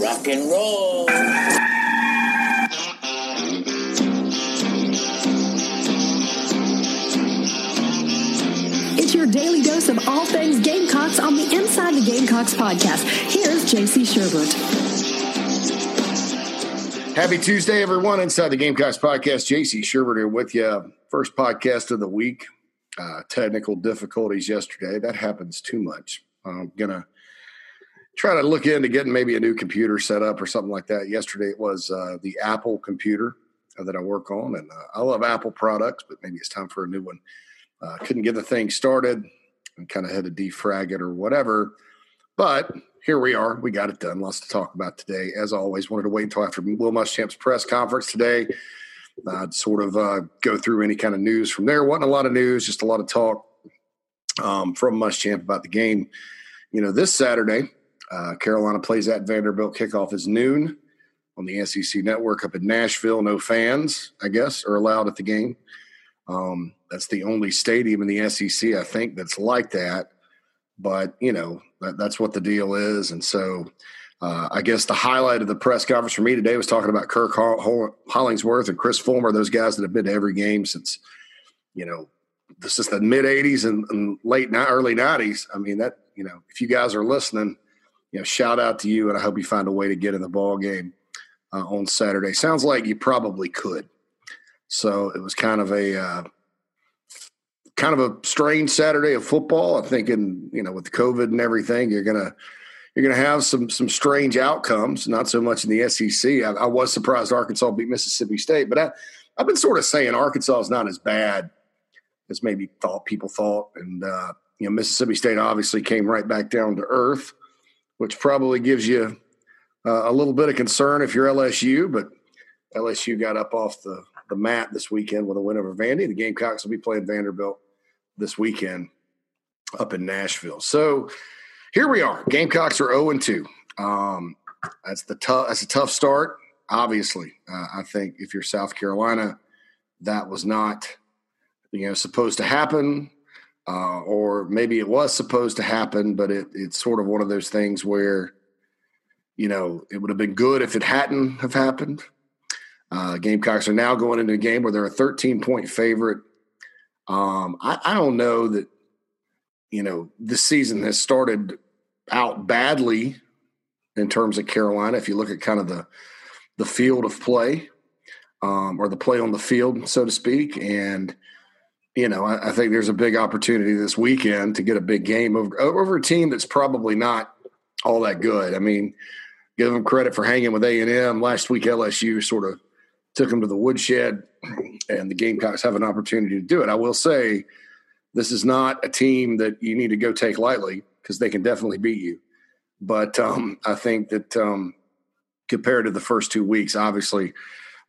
Rock and roll. It's your daily dose of all things Gamecocks on the Inside the Gamecocks podcast. Here's JC Shurburtt. Happy Tuesday, everyone. Inside the Gamecocks podcast, JC Shurburtt here with you. First podcast of the week. Uh, technical difficulties yesterday. That happens too much. I'm going to try to look into getting maybe a new computer set up or something like that. Yesterday it was uh, the Apple computer that I work on, and uh, I love Apple products, but maybe it's time for a new one. Uh, couldn't get the thing started and kind of had to defrag it or whatever. But here we are. We got it done. Lots to talk about today. As always, wanted to wait until after Will Muschamp's press conference today. I'd sort of uh, go through any kind of news from there. wasn't a lot of news, just a lot of talk um, from Muschamp about the game. You know, this Saturday, uh, Carolina plays at Vanderbilt. Kickoff is noon on the SEC network up in Nashville. No fans, I guess, are allowed at the game. Um, that's the only stadium in the SEC, I think, that's like that. But you know, that, that's what the deal is, and so uh, I guess the highlight of the press conference for me today was talking about Kirk Hollingsworth and Chris Fulmer, those guys that have been to every game since, you know, this is the mid '80s and, and late early '90s. I mean, that you know, if you guys are listening, you know, shout out to you, and I hope you find a way to get in the ball game uh, on Saturday. Sounds like you probably could. So it was kind of a uh, kind of a strange Saturday of football. I'm thinking, you know, with COVID and everything, you're gonna you're gonna have some some strange outcomes. Not so much in the SEC. I, I was surprised Arkansas beat Mississippi State, but I, I've been sort of saying Arkansas is not as bad as maybe thought people thought, and uh, you know, Mississippi State obviously came right back down to earth, which probably gives you uh, a little bit of concern if you're LSU, but LSU got up off the, the mat this weekend with a win over Vandy. The Gamecocks will be playing Vanderbilt this weekend up in Nashville. So here we are. Gamecocks are 0 and 2. Um, that's the tough. That's a tough start. Obviously, uh, I think if you're South Carolina, that was not you know supposed to happen, uh, or maybe it was supposed to happen, but it, it's sort of one of those things where you know it would have been good if it hadn't have happened. Uh, Gamecocks are now going into a game where they're a 13 point favorite um, I, I don't know that, you know, this season has started out badly in terms of Carolina. If you look at kind of the the field of play, um, or the play on the field, so to speak, and you know, I, I, think there's a big opportunity this weekend to get a big game over, over a team that's probably not all that good. I mean, give them credit for hanging with A and M last week. LSU sort of took them to the woodshed, and the Gamecocks have an opportunity to do it. I will say, this is not a team that you need to go take lightly because they can definitely beat you. But um, I think that um, compared to the first two weeks, obviously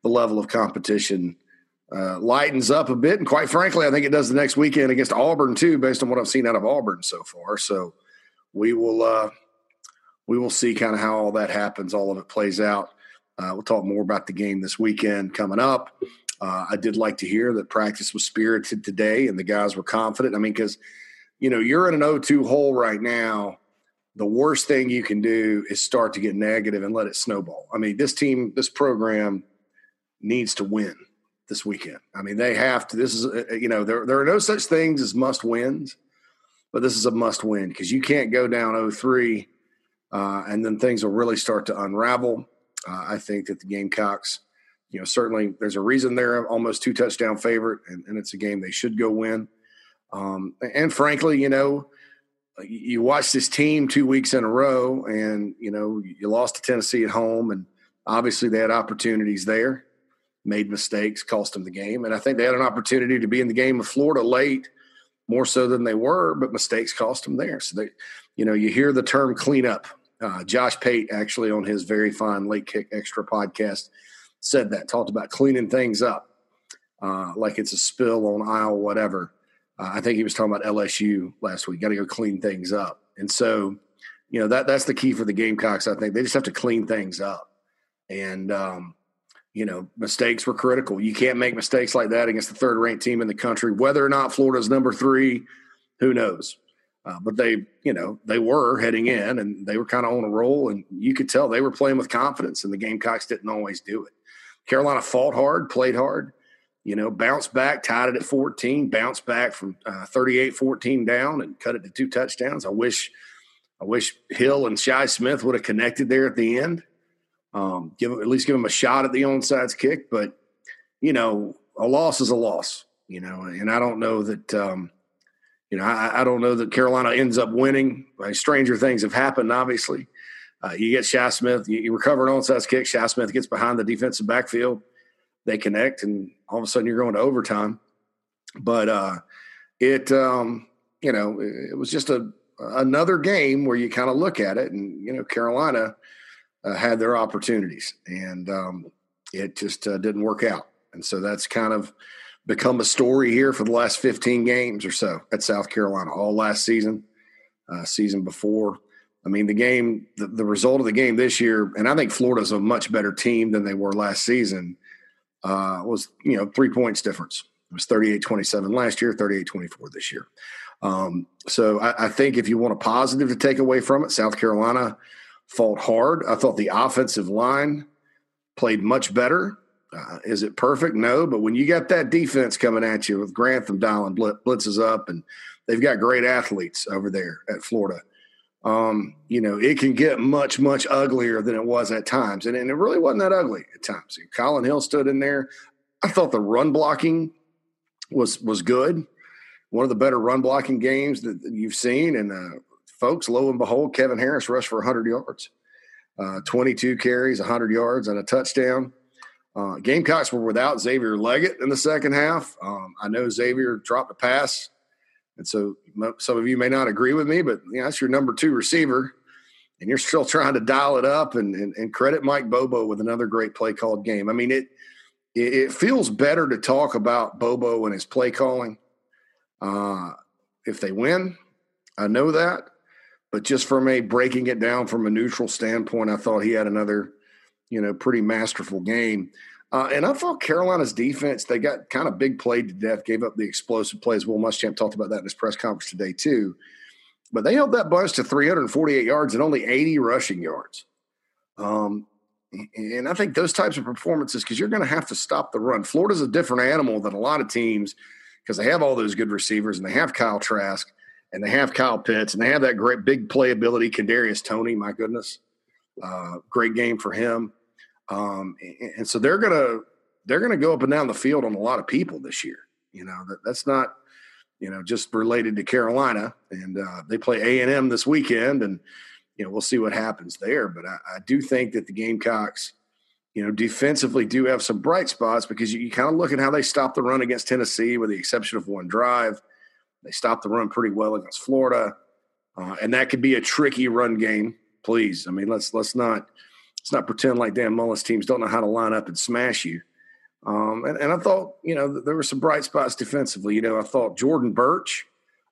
the level of competition uh, lightens up a bit. And quite frankly, I think it does the next weekend against Auburn too, based on what I've seen out of Auburn so far. So we will uh, we will see kind of how all that happens, all of it plays out. Uh, we'll talk more about the game this weekend coming up. Uh, I did like to hear that practice was spirited today and the guys were confident. I mean, because, you know, you're in an 0 2 hole right now. The worst thing you can do is start to get negative and let it snowball. I mean, this team, this program needs to win this weekend. I mean, they have to. This is, uh, uh, you know, there, there are no such things as must wins, but this is a must win because you can't go down 0 3 uh, and then things will really start to unravel. Uh, I think that the Gamecocks, you know, certainly there's a reason they're almost two touchdown favorite, and, and it's a game they should go win. Um, and frankly, you know, you watch this team two weeks in a row, and you know you lost to Tennessee at home, and obviously they had opportunities there, made mistakes, cost them the game, and I think they had an opportunity to be in the game of Florida late, more so than they were, but mistakes cost them there. So they, you know, you hear the term cleanup uh, Josh Pate actually on his very fine late kick extra podcast said that talked about cleaning things up uh, like it's a spill on aisle whatever. Uh, I think he was talking about LSU last week. Got to go clean things up, and so you know that that's the key for the Gamecocks. I think they just have to clean things up, and um, you know mistakes were critical. You can't make mistakes like that against the third ranked team in the country, whether or not Florida's number three. Who knows? Uh, but they, you know, they were heading in and they were kind of on a roll, and you could tell they were playing with confidence, and the Gamecocks didn't always do it. Carolina fought hard, played hard, you know, bounced back, tied it at 14, bounced back from uh, 38 14 down and cut it to two touchdowns. I wish, I wish Hill and Shi Smith would have connected there at the end. Um, give at least give them a shot at the onside kick, but you know, a loss is a loss, you know, and I don't know that, um, you know, I, I, don't know that Carolina ends up winning. stranger things have happened, obviously. Uh, you get Shi Smith, you, you recover an onside kick. Shi Smith gets behind the defensive backfield. They connect, and all of a sudden you're going to overtime. But uh, it, um, you know, it was just a another game where you kind of look at it, and you know, Carolina uh, had their opportunities, and um, it just uh, didn't work out. And so that's kind of become a story here for the last 15 games or so at South Carolina, all last season, uh, season before. I mean, the game, the, the, result of the game this year, and I think Florida's a much better team than they were last season, uh, was, you know, three points difference. It was 38 27 last year, 38 24 this year. Um, so I, I, think if you want a positive to take away from it, South Carolina fought hard. I thought the offensive line played much better. Uh, is it perfect? No, but when you got that defense coming at you with Grantham dialing blitzes up, and they've got great athletes over there at Florida, um, you know, it can get much, much uglier than it was at times. And, and it really wasn't that ugly at times. Collin Hill stood in there. I thought the run blocking was was good. One of the better run blocking games that you've seen. And uh, folks, lo and behold, Kevin Harris rushed for 100 yards, uh, 22 carries, 100 yards, and a touchdown. Uh, Gamecocks were without Xavier Legette in the second half. Um, I know Xavier dropped a pass, and so some of you may not agree with me, but you know, that's your number two receiver, and you're still trying to dial it up. And, and, and credit Mike Bobo with another great play called game. I mean, it it feels better to talk about Bobo and his play calling uh, if they win. I know that, but just from a breaking it down from a neutral standpoint, I thought he had another you know, pretty masterful game. Uh, and I thought Carolina's defense, they got kind of big played to death, gave up the explosive plays. Will Muschamp talked about that in his press conference today, too. But they held that bunch to 348 yards and only 80 rushing yards. Um, and I think those types of performances, because you're going to have to stop the run. Florida's a different animal than a lot of teams because they have all those good receivers and they have Kyle Trask and they have Kyle Pitts and they have that great big playability. Kadarius Toney, my goodness, uh, great game for him. Um, and, and so they're gonna they're gonna go up and down the field on a lot of people this year. You know that that's not you know just related to Carolina, and uh, they play A and M this weekend, and you know we'll see what happens there. But I, I, do think that the Gamecocks, you know, defensively do have some bright spots because you, you kind of look at how they stopped the run against Tennessee, with the exception of one drive. They stopped the run pretty well against Florida, uh, and that could be a tricky run game. Please, I mean, let's let's not let's not pretend like Dan Mullen's teams don't know how to line up and smash you. Um, and, and, I thought, you know, there were some bright spots defensively. You know, I thought Jordan Burch,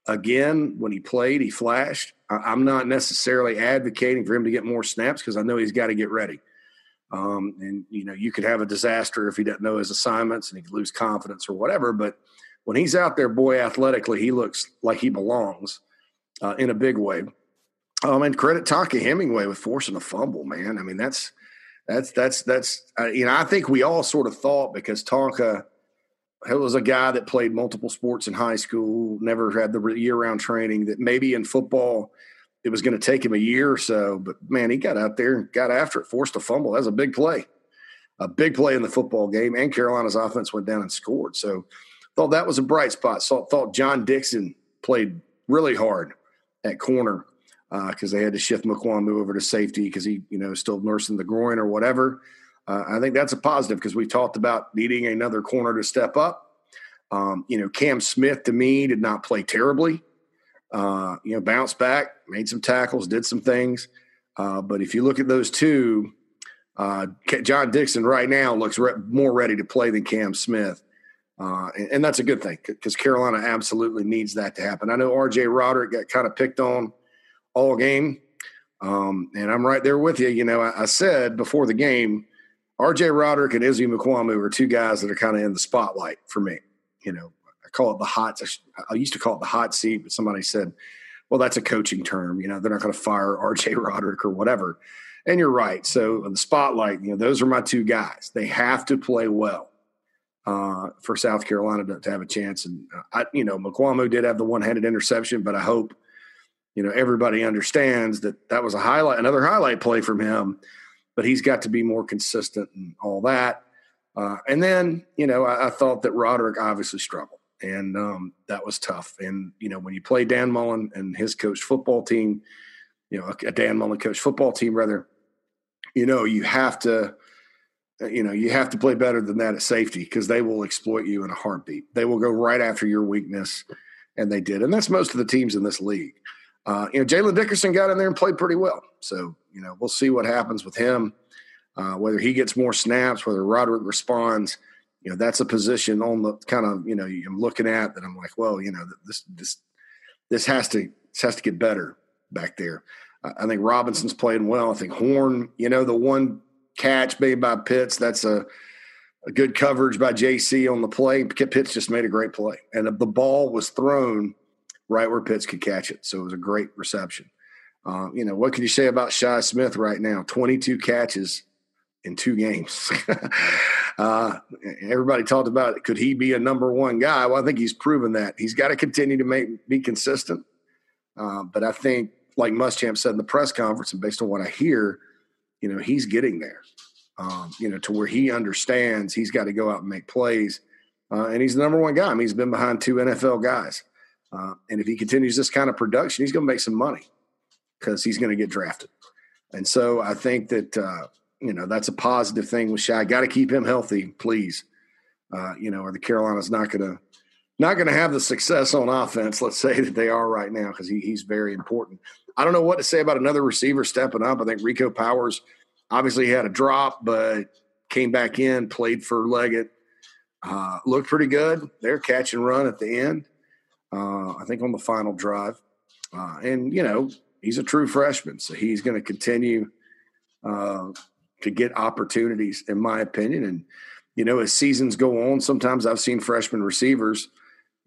again, when he played, he flashed. I, am not necessarily advocating for him to get more snaps because I know he's got to get ready. Um, and, you know, you could have a disaster if he doesn't know his assignments and he could lose confidence or whatever. But when he's out there, boy, athletically, he looks like he belongs uh, in a big way. Um, and credit Tonka Hemingway with forcing a fumble, man. I mean, that's that's that's that's uh, you know I think we all sort of thought because Tonka was a guy that played multiple sports in high school, never had the year-round training that maybe in football it was going to take him a year or so. But man, he got out there and got after it, forced a fumble. That was a big play, a big play in the football game. And Carolina's offense went down and scored. So thought that was a bright spot. So thought John Dixon played really hard at corner because uh, they had to shift Mukuamu over to safety because he, you know, still nursing the groin or whatever. Uh, I think that's a positive because we talked about needing another corner to step up. Um, you know, Cam Smith to me did not play terribly. Uh, you know, bounced back, made some tackles, did some things. Uh, but if you look at those two, uh, John Dixon right now looks re- more ready to play than Cam Smith. Uh, and, and, that's a good thing because Carolina absolutely needs that to happen. I know RJ Roderick got kind of picked on all game. Um, and I'm right there with you. You know, I, I said before the game, RJ Roderick and Izzy Mukuamu are two guys that are kind of in the spotlight for me. You know, I call it the hot. I used to call it the hot seat, but somebody said well, that's a coaching term. You know, they're not going to fire R.J. Roderick or whatever. And you're right. So the spotlight, you know, those are my two guys. They have to play well uh, for South Carolina to, to, have a chance. And uh, I, you know, Mukuamu did have the one-handed interception, but I hope you know everybody understands that that was a highlight, another highlight play from him. But he's got to be more consistent and all that. Uh, and then, you know, I, I, thought that Roderick obviously struggled, and um, that was tough. And you know, when you play Dan Mullen and his coach football team, you know, a Dan Mullen coach football team, rather, you know, you have to, you know, you have to play better than that at safety because they will exploit you in a heartbeat. They will go right after your weakness, and they did. And that's most of the teams in this league. Uh, you know, Jaylin Dickerson got in there and played pretty well. So, you know, we'll see what happens with him uh, whether he gets more snaps, whether Roderick responds. You know, that's a position on the kind of you know I'm looking at that. I'm like, well, you know, this this this has to this has to get better back there. I think Robinson's playing well. I think Horn, you know, the one catch made by Pitts, that's a, a good coverage by JC on the play. Pitts just made a great play, and the ball was thrown right where Pitts could catch it. So it was a great reception. Uh, you know, what can you say about Shi Smith right now? 22 catches, in two games. uh, everybody talked about it. Could he be a number one guy? Well, I think he's proven that. He's got to continue to make be consistent. Uh, but I think, like Muschamp said in the press conference, and based on what I hear, you know, he's getting there. Um, you know, to where he understands he's got to go out and make plays. Uh, and he's the number one guy. I mean, he's been behind two NFL guys. Uh, and if he continues this kind of production, he's going to make some money because he's going to get drafted. And so I think that uh, you know that's a positive thing with Shi. Got to keep him healthy, please. Uh, you know, or the Carolinas not going to not going to have the success on offense. Let's say that they are right now because he, he's very important. I don't know what to say about another receiver stepping up. I think Rico Powers obviously had a drop, but came back in, played for Legette, uh, looked pretty good. They're catch and run at the end. Uh, I think on the final drive, uh, and you know he's a true freshman, so he's going to continue uh, to get opportunities, in my opinion. And, you know, as seasons go on, sometimes I've seen freshman receivers,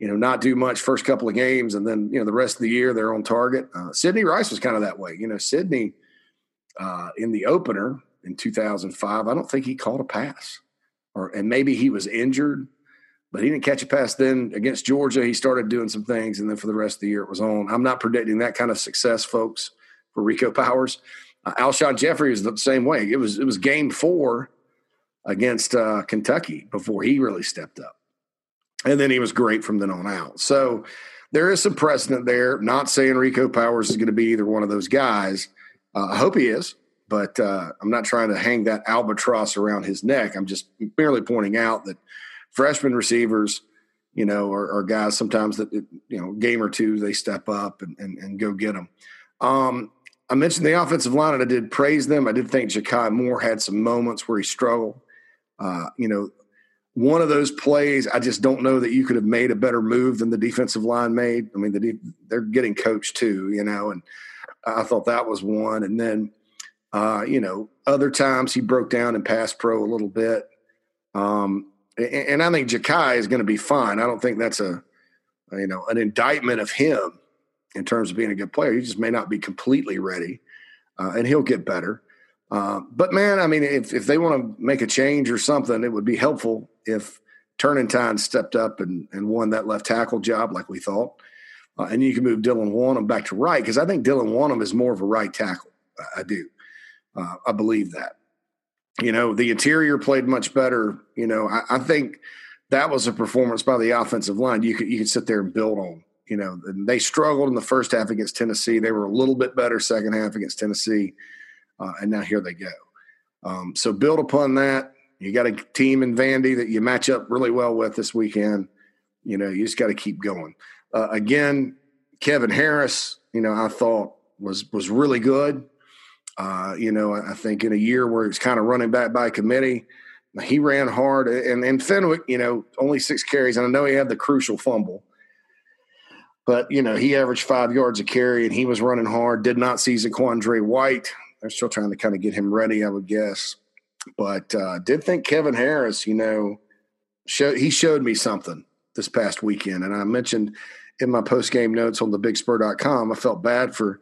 you know, not do much first couple of games, and then, you know, the rest of the year they're on target. Uh, Sidney Rice was kind of that way. You know, Sidney uh, in the opener in 2005, I don't think he caught a pass, or and maybe he was injured, but he didn't catch a pass. Then against Georgia, he started doing some things, and then for the rest of the year, it was on. I'm not predicting that kind of success, folks, for Rico Powers. Uh, Alshon Jeffery was the same way. It was it was game four against uh, Kentucky before he really stepped up, and then he was great from then on out. So there is some precedent there. Not saying Rico Powers is going to be either one of those guys. Uh, I hope he is, but uh, I'm not trying to hang that albatross around his neck. I'm just merely pointing out that freshman receivers, you know, are, are guys sometimes that you know game or two they step up and, and, and go get them. Um, I mentioned the offensive line and I did praise them. I did think Jakai Moore had some moments where he struggled. Uh, you know, one of those plays, I just don't know that you could have made a better move than the defensive line made. I mean, the, they're getting coached too, you know, and I thought that was one. And then, uh, you know, other times he broke down in pass pro a little bit. Um, and, and I think Jakai is going to be fine. I don't think that's a, you know, an indictment of him in terms of being a good player. He just may not be completely ready, uh, and he'll get better. Uh, but man, I mean, if if they want to make a change or something, it would be helpful if Turnetine stepped up and, and won that left tackle job like we thought. Uh, and you can move Dylan Wonnum back to right because I think Dylan Wonnum is more of a right tackle. I, I do. Uh, I believe that. You know, the interior played much better. You know, I, I, think that was a performance by the offensive line you could you could sit there and build on you know, they struggled in the first half against Tennessee. They were a little bit better second half against Tennessee, uh, and now here they go. Um, so build upon that. You got a team in Vandy that you match up really well with this weekend. You know, you just got to keep going. Uh, again, Kevin Harris, you know, I thought was was really good. Uh, you know, I think in a year where he's kind of running back by committee, he ran hard. And and Fenwick, you know, only six carries, and I know he had the crucial fumble. But you know, he averaged five yards a carry, and he was running hard. Did not see Zaquandre White. They're still trying to kind of get him ready, I would guess. But uh, did think Kevin Harris, you know, show, he showed me something this past weekend, and I mentioned in my post game notes on the bigspur.com, I felt bad for,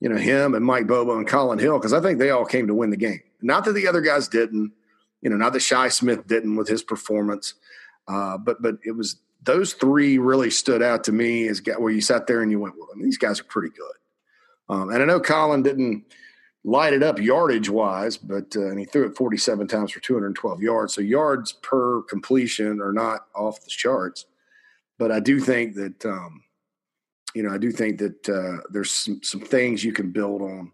you know, him and Mike Bobo and Collin Hill because I think they all came to win the game. Not that the other guys didn't, you know, not that Shi Smith didn't with his performance, uh, but but it was those three really stood out to me as where you sat there and you went, well, I mean, these guys are pretty good. Um, and I know Collin didn't light it up yardage wise, but uh, and he threw it 47 times for 212 yards. So yards per completion are not off the charts. But I do think that, um, you know, I do think that uh, there's some, some things you can build on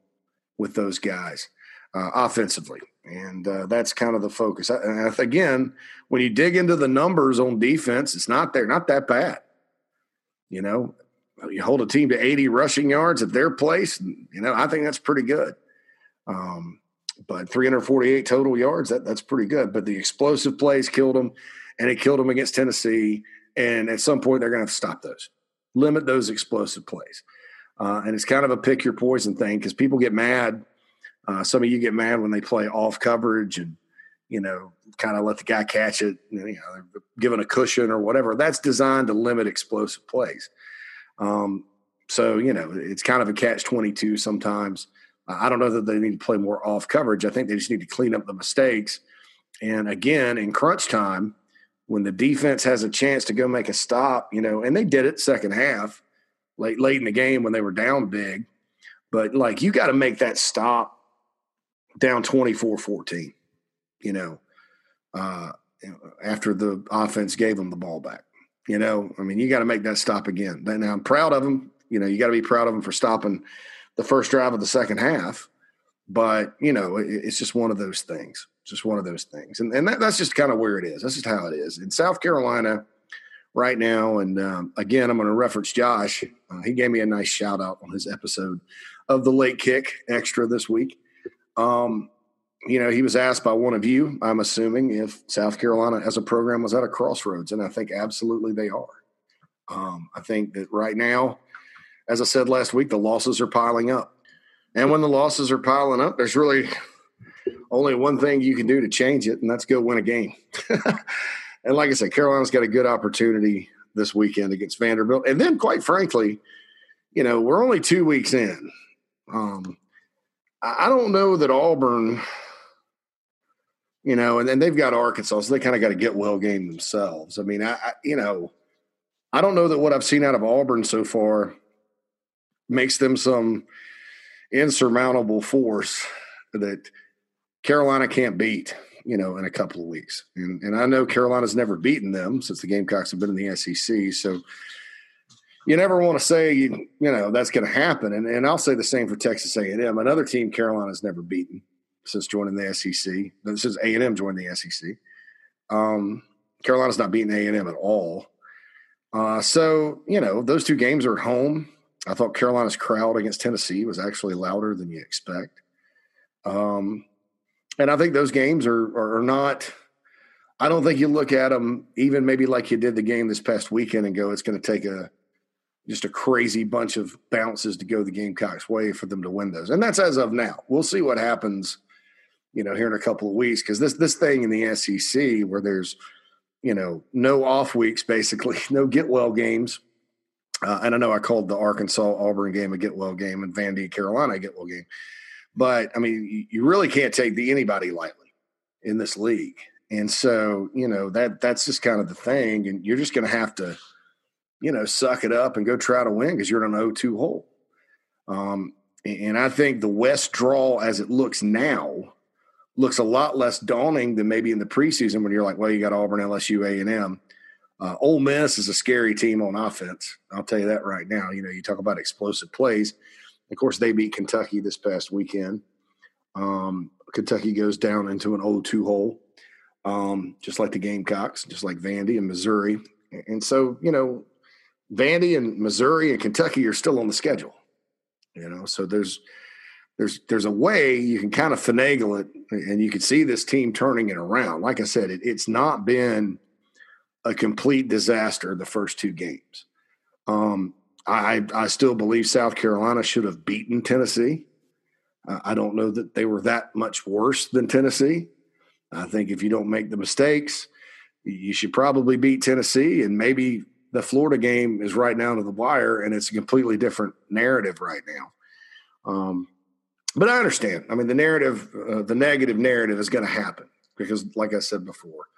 with those guys uh, offensively. And uh, that's kind of the focus. I, again, when you dig into the numbers on defense, it's not there, not that bad. You know, you hold a team to 80 rushing yards at their place. You know, I think that's pretty good. Um, but 348 total yards, that, that's pretty good. But the explosive plays killed them, and it killed them against Tennessee. And at some point, they're going to have to stop those, limit those explosive plays. Uh, and it's kind of a pick your poison thing because people get mad. Uh, some of you get mad when they play off coverage and, you know, kind of let the guy catch it, you know, given a cushion or whatever. That's designed to limit explosive plays. Um, so, you know, it's kind of a catch 22 sometimes. I don't know that they need to play more off coverage. I think they just need to clean up the mistakes. And again, in crunch time, when the defense has a chance to go make a stop, you know, and they did it second half, late late in the game when they were down big. But like you got to make that stop down 24-14, you know, uh, after the offense gave them the ball back. You know, I mean, you got to make that stop again. Now I'm proud of them. You know, you got to be proud of them for stopping – the first drive of the second half. But you know, it, it's just one of those things. Just one of those things, and and that, that's just kind of where it is. That's just how it is in South Carolina right now. And um, again, I'm going to reference Josh. Uh, he gave me a nice shout out on his episode of the late kick extra this week. Um, you know, he was asked by one of you, I'm assuming, if South Carolina as a program was at a crossroads, and I think absolutely they are. Um, I think that right now as I said last week, the losses are piling up. And when the losses are piling up, there's really only one thing you can do to change it, and that's go win a game. and like I said, Carolina's got a good opportunity this weekend against Vanderbilt. And then, quite frankly, you know, we're only two weeks in. Um, I don't know that Auburn, you know, and they've got Arkansas, so they kind of got to get well game themselves. I mean, I, I, you know, I don't know that what I've seen out of Auburn so far – makes them some insurmountable force that Carolina can't beat, you know, in a couple of weeks. And, and I know Carolina's never beaten them since the Gamecocks have been in the SEC. So you never want to say, you, you know, that's going to happen. And, and I'll say the same for Texas A&M, another team Carolina's never beaten since joining the SEC. Since A&M joined the SEC. Um, Carolina's not beating A&M at all. Uh, so, you know, those two games are at home. I thought Carolina's crowd against Tennessee was actually louder than you expect. Um, and I think those games are, are not. I don't think you look at them even maybe like you did the game this past weekend and go, it's going to take a just a crazy bunch of bounces to go the Gamecocks' way for them to win those. And that's as of now. We'll see what happens, you know, here in a couple of weeks because this this thing in the SEC where there's you know no off weeks basically, no get well games uh, and I know I called the Arkansas Auburn game a get well game and Vandy Carolina get well game, but I mean you, really can't take the anybody lightly in this league, and so you know that that's just kind of the thing, and you're just going to have to you know suck it up and go try to win because you're in an 0-2 hole. Um, and I think the West draw as it looks now looks a lot less daunting than maybe in the preseason when you're like, well, you got Auburn, LSU, A and M uh, Ole Miss is a scary team on offense. I'll tell you that right now. You know, you talk about explosive plays. Of course, they beat Kentucky this past weekend. Um, Kentucky goes down into an 0-2 hole, um, just like the Gamecocks, just like Vandy and Missouri. And so, you know, Vandy and Missouri and Kentucky are still on the schedule. You know, so there's there's there's a way you can kind of finagle it, and you can see this team turning it around. Like I said, it, it's not been a complete disaster the first two games. Um, I, I still believe South Carolina should have beaten Tennessee. Uh, I don't know that they were that much worse than Tennessee. I think if you don't make the mistakes, you should probably beat Tennessee and maybe the Florida game is right down to the wire, and it's a completely different narrative right now. Um, but I understand. I mean, the narrative, uh, the negative narrative is going to happen because, like I said before,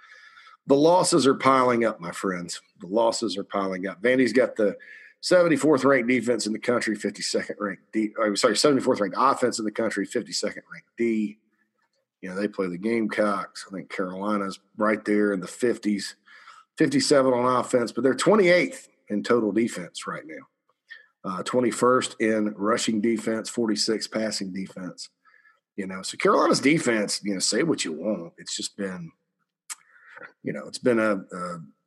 the losses are piling up, my friends. The losses are piling up. Vandy's got the 74th ranked defense in the country, 52nd ranked D. Oh, sorry, 74th ranked offense in the country, 52nd ranked D. You know, they play the Gamecocks. I think Carolina's right there in the 50s, 57 on offense, but they're 28th in total defense right now. Uh, 21st in rushing defense, 46th passing defense. You know, so Carolina's defense, you know, say what you want. It's just been, you know, it's been a,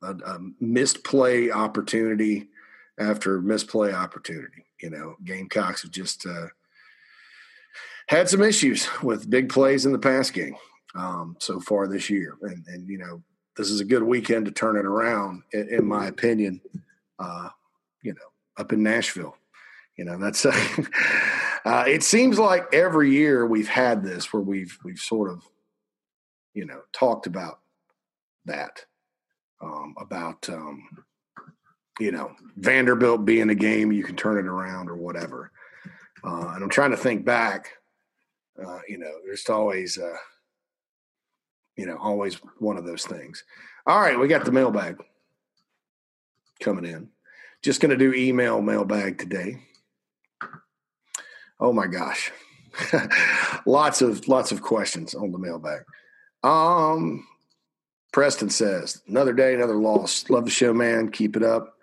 a, a misplay opportunity after misplay opportunity. You know, Gamecocks have just uh, had some issues with big plays in the pass game um, so far this year, and and you know, this is a good weekend to turn it around, in, in my opinion. Uh, you know, up in Nashville. You know, that's uh, it seems like every year we've had this where we've we've sort of, you know, talked about that, um, about um, you know Vanderbilt being a game you can turn it around or whatever. Uh, and I'm trying to think back. Uh, you know, there's always, uh, you know, always one of those things. All right, we got the mailbag coming in. Just going to do email mailbag today. Oh my gosh, lots of lots of questions on the mailbag. Um, Preston says another day, another loss. Love the show, man. Keep it up.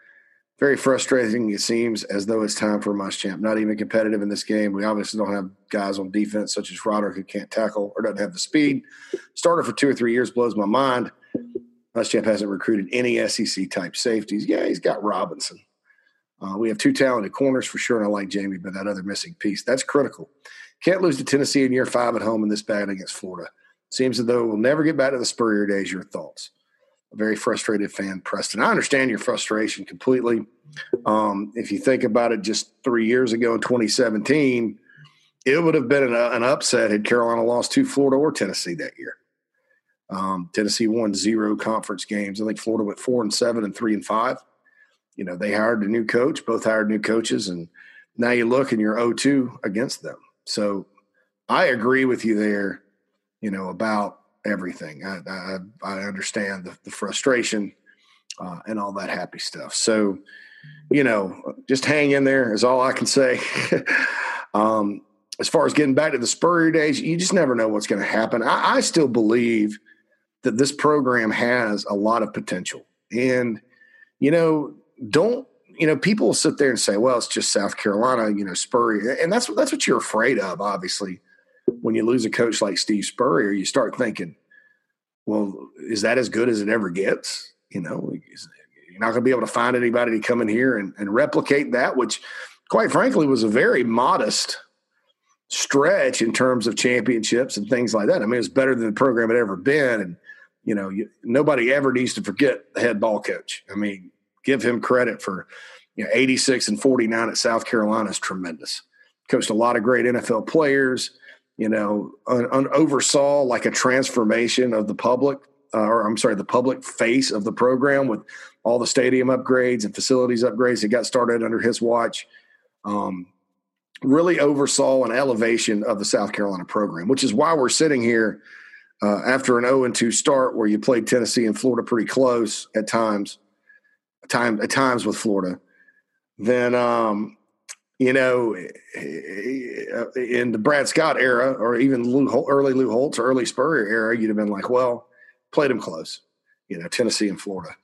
Very frustrating. It seems as though it's time for a must champ. Not even competitive in this game. We obviously don't have guys on defense such as Roderick who can't tackle or doesn't have the speed. Starter for two or three years blows my mind. Muschamp hasn't recruited any SEC type safeties. Yeah, he's got Robinson. Uh, we have two talented corners for sure, and I like Jamie, but that other missing piece that's critical. Can't lose to Tennessee in year five at home in this bad against Florida. Seems as though we'll never get back to the Spurrier days. Your thoughts? A very frustrated fan, Preston. I understand your frustration completely. Um, if you think about it, just three years ago in 2017, it would have been an, an upset had Carolina lost to Florida or Tennessee that year. Um, Tennessee won zero conference games. I think Florida went four and seven and three and five you know, they hired a new coach, both hired new coaches, and now you look and you're 0-2 against them. So I agree with you there, you know, about everything. I, I, I understand the, the frustration uh, and all that happy stuff. So, you know, just hang in there is all I can say. um, as far as getting back to the Spurrier days, you just never know what's going to happen. I, I still believe that this program has a lot of potential. And, you know, don't you know people will sit there and say well it's just south carolina you know spurrier and that's that's what you're afraid of obviously when you lose a coach like steve spurrier you start thinking well is that as good as it ever gets you know you're not going to be able to find anybody to come in here and, and replicate that which quite frankly was a very modest stretch in terms of championships and things like that i mean it's better than the program had ever been and you know you, nobody ever needs to forget the head ball coach i mean give him credit for you know 86 and 49 at South Carolina is tremendous. Coached a lot of great NFL players. You know, oversaw like a transformation of the public, uh, or I'm sorry, the public face of the program with all the stadium upgrades and facilities upgrades that got started under his watch. Um, really oversaw an elevation of the South Carolina program, which is why we're sitting here uh, after an 0 2 start where you played Tennessee and Florida pretty close at times time at times with Florida, then um, you know, in the Brad Scott era, or even Lou, early Lou Holtz early Spurrier era, you'd have been like, well, played them close, you know, Tennessee and Florida.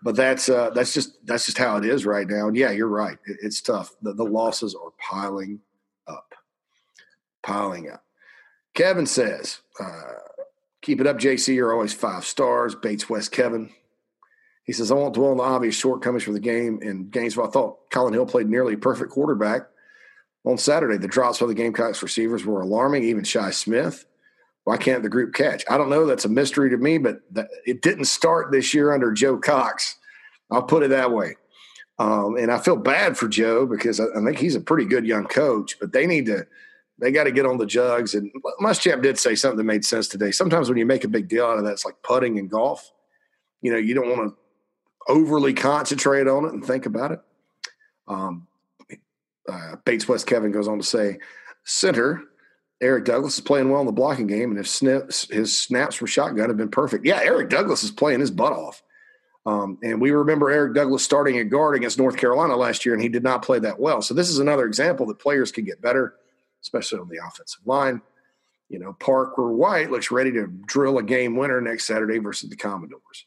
But that's uh, that's just that's just how it is right now. And yeah, you're right. It, it's tough. The, the losses are piling up, piling up. Kevin says, uh, "Keep it up, JC. You're always five stars." Bates West Kevin. He says, I won't dwell on the obvious shortcomings for the game in Gainesville. I thought Collin Hill played nearly perfect quarterback on Saturday. The drops by the Gamecocks receivers were alarming, even Shi Smith. Why can't the group catch? I don't know. That's a mystery to me, but that, it didn't start this year under Joe Cox. I'll put it that way. Um, and I feel bad for Joe because I, I, think he's a pretty good young coach, but they need to they got to get on the jugs. And Muschamp did say something that made sense today. Sometimes when you make a big deal out of that, it's like putting in golf. You know, you don't want to overly concentrate on it and think about it. Um, uh, Bates West Kevin goes on to say, center Eric Douglas is playing well in the blocking game, and if snips, his snaps from shotgun have been perfect. Yeah, Eric Douglas is playing his butt off. Um, and we remember Eric Douglas starting at guard against North Carolina last year, and he did not play that well. So this is another example that players can get better, especially on the offensive line. You know, Parker White looks ready to drill a game winner next Saturday versus the Commodores.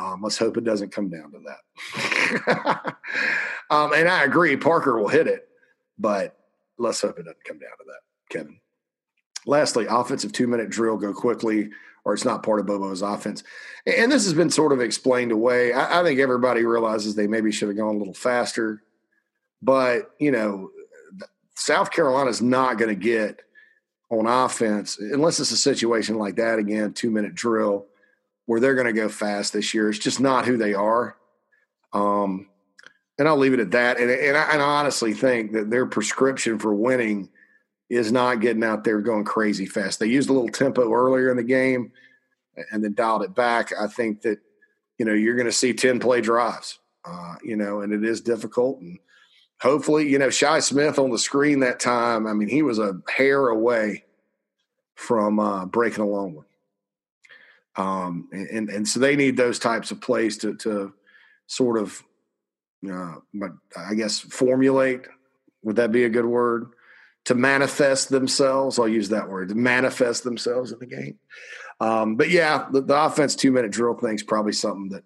Um, let's hope it doesn't come down to that. um, and I agree, Parker will hit it, but let's hope it doesn't come down to that, Kevin. Lastly, offensive two minute drill go quickly, or it's not part of Bobo's offense. And this has been sort of explained away. I, I think everybody realizes they maybe should have gone a little faster, but you know, South Carolina is not going to get on offense unless it's a situation like that again, two minute drill where they're going to go fast this year. It's just not who they are. Um, and I'll leave it at that. And, and, I, and I honestly think that their prescription for winning is not getting out there going crazy fast. They used a little tempo earlier in the game and then dialed it back. I think that, you know, you're going to see 10 play drives, uh, you know, and it is difficult. And hopefully, you know, Shi Smith on the screen that time, I mean, he was a hair away from uh, breaking a long one. Um, and, and so they need those types of plays to, to sort of, uh, I guess formulate, would that be a good word? To manifest themselves. I'll use that word to manifest themselves in the game. Um, but yeah, the, the offense two minute drill thing is probably something that,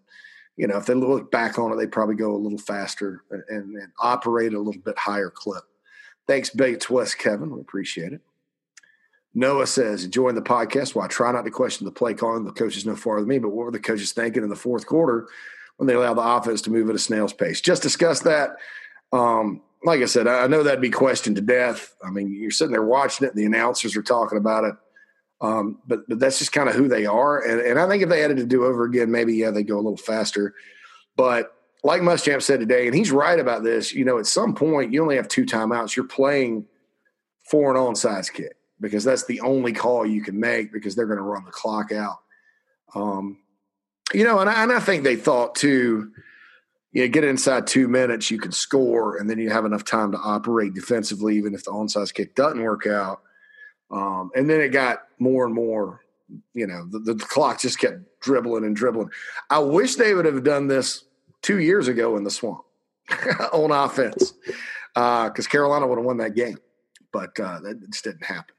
you know, if they look back on it, they probably go a little faster and, and, and operate a little bit higher clip. Thanks, Bates West Kevin. We appreciate it. Noah says, enjoying the podcast. Well, I try not to question the play calling. The coaches know farther than me, but what were the coaches thinking in the fourth quarter when they allowed the offense to move at a snail's pace? Just discuss that. Um, like I said, I know that'd be questioned to death. I mean, you're sitting there watching it, and the announcers are talking about it. Um, but but that's just kind of who they are. And, and I think if they had it to do over again, maybe yeah, they go a little faster. But like Muschamp said today, and he's right about this. You know, at some point, you only have two timeouts. You're playing for an onside kick because that's the only call you can make because they're going to run the clock out. Um, you know, and I, and I think they thought too, you know, get inside two minutes, you can score, and then you have enough time to operate defensively, even if the onside kick doesn't work out. Um, and then it got more and more, you know, the, the, clock just kept dribbling and dribbling. I wish they would have done this two years ago in the swamp on offense because uh, Carolina would have won that game, but uh, that just didn't happen.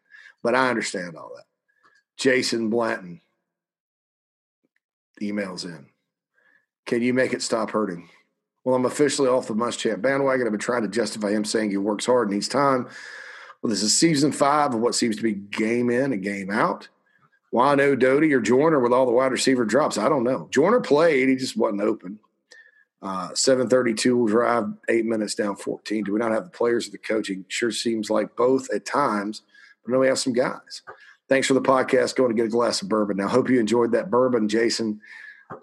But I understand all that. Jason Blanton emails in. Can you make it stop hurting? Well, I'm officially off the Muschamp bandwagon. I've been trying to justify him saying he works hard and needs time. Well, this is season five of what seems to be game in and game out. Why no Doty or Joyner with all the wide receiver drops? I don't know. Joyner played, he just wasn't open. Uh, 732 will drive eight minutes down 14. Do we not have the players or the coaching? Sure seems like both at times – but we have some guys. Thanks for the podcast. Going to get a glass of bourbon now. Hope you enjoyed that bourbon, Jason.